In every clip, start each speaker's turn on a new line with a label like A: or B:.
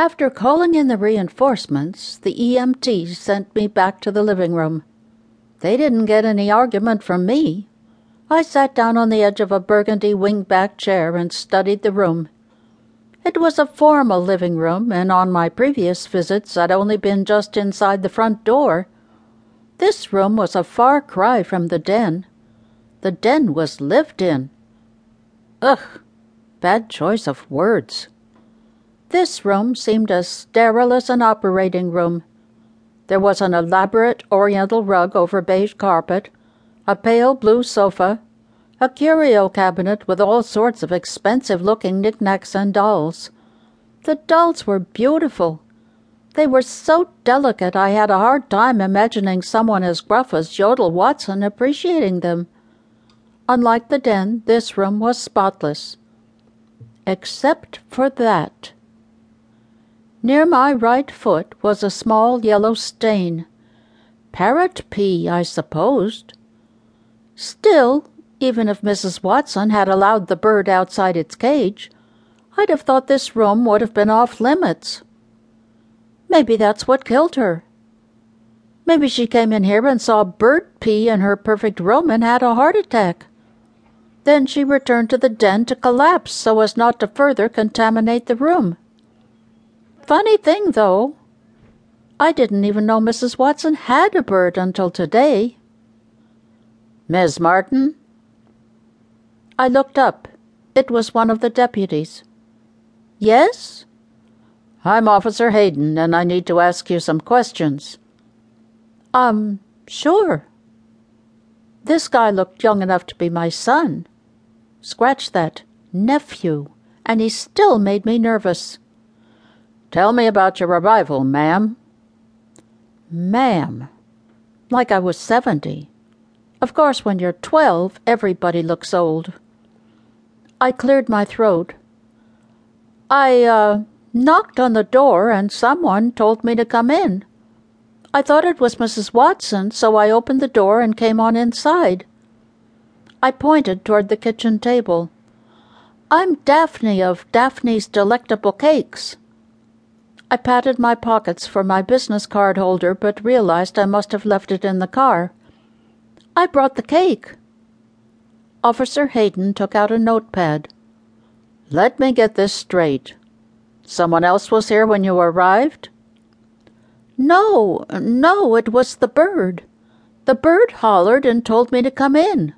A: After calling in the reinforcements, the EMT sent me back to the living room. They didn't get any argument from me. I sat down on the edge of a burgundy wing-back chair and studied the room. It was a formal living room, and on my previous visits I'd only been just inside the front door. This room was a far cry from the den. The den was lived in. Ugh, bad choice of words. This room seemed as sterile as an operating room. There was an elaborate oriental rug over beige carpet, a pale blue sofa, a curio cabinet with all sorts of expensive looking knickknacks and dolls. The dolls were beautiful. They were so delicate I had a hard time imagining someone as gruff as Yodel Watson appreciating them. Unlike the den, this room was spotless. Except for that. Near my right foot was a small yellow stain. Parrot pee, I supposed. Still, even if Mrs. Watson had allowed the bird outside its cage, I'd have thought this room would have been off limits. Maybe that's what killed her. Maybe she came in here and saw bird pee in her perfect room and had a heart attack. Then she returned to the den to collapse so as not to further contaminate the room. Funny thing, though, I didn't even know Mrs. Watson had a bird until today.
B: Miss Martin?
A: I looked up. It was one of the deputies. Yes?
B: I'm Officer Hayden, and I need to ask you some questions.
A: Um, sure. This guy looked young enough to be my son. Scratch that. Nephew. And he still made me nervous.
B: Tell me about your arrival, ma'am.
A: Ma'am. Like I was seventy. Of course, when you're twelve, everybody looks old. I cleared my throat. I, uh, knocked on the door and someone told me to come in. I thought it was Mrs. Watson, so I opened the door and came on inside. I pointed toward the kitchen table. I'm Daphne of Daphne's Delectable Cakes. I patted my pockets for my business card holder, but realized I must have left it in the car. I brought the cake. Officer Hayden took out a notepad.
B: Let me get this straight. Someone else was here when you arrived?
A: No, no, it was the bird. The bird hollered and told me to come in.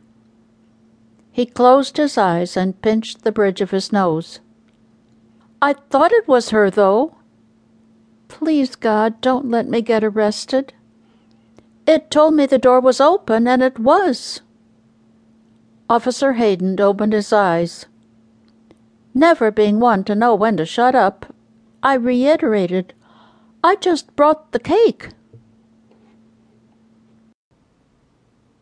A: He closed his eyes and pinched the bridge of his nose. I thought it was her, though. Please, God, don't let me get arrested. It told me the door was open, and it was. Officer Hayden opened his eyes. Never being one to know when to shut up, I reiterated, I just brought the cake.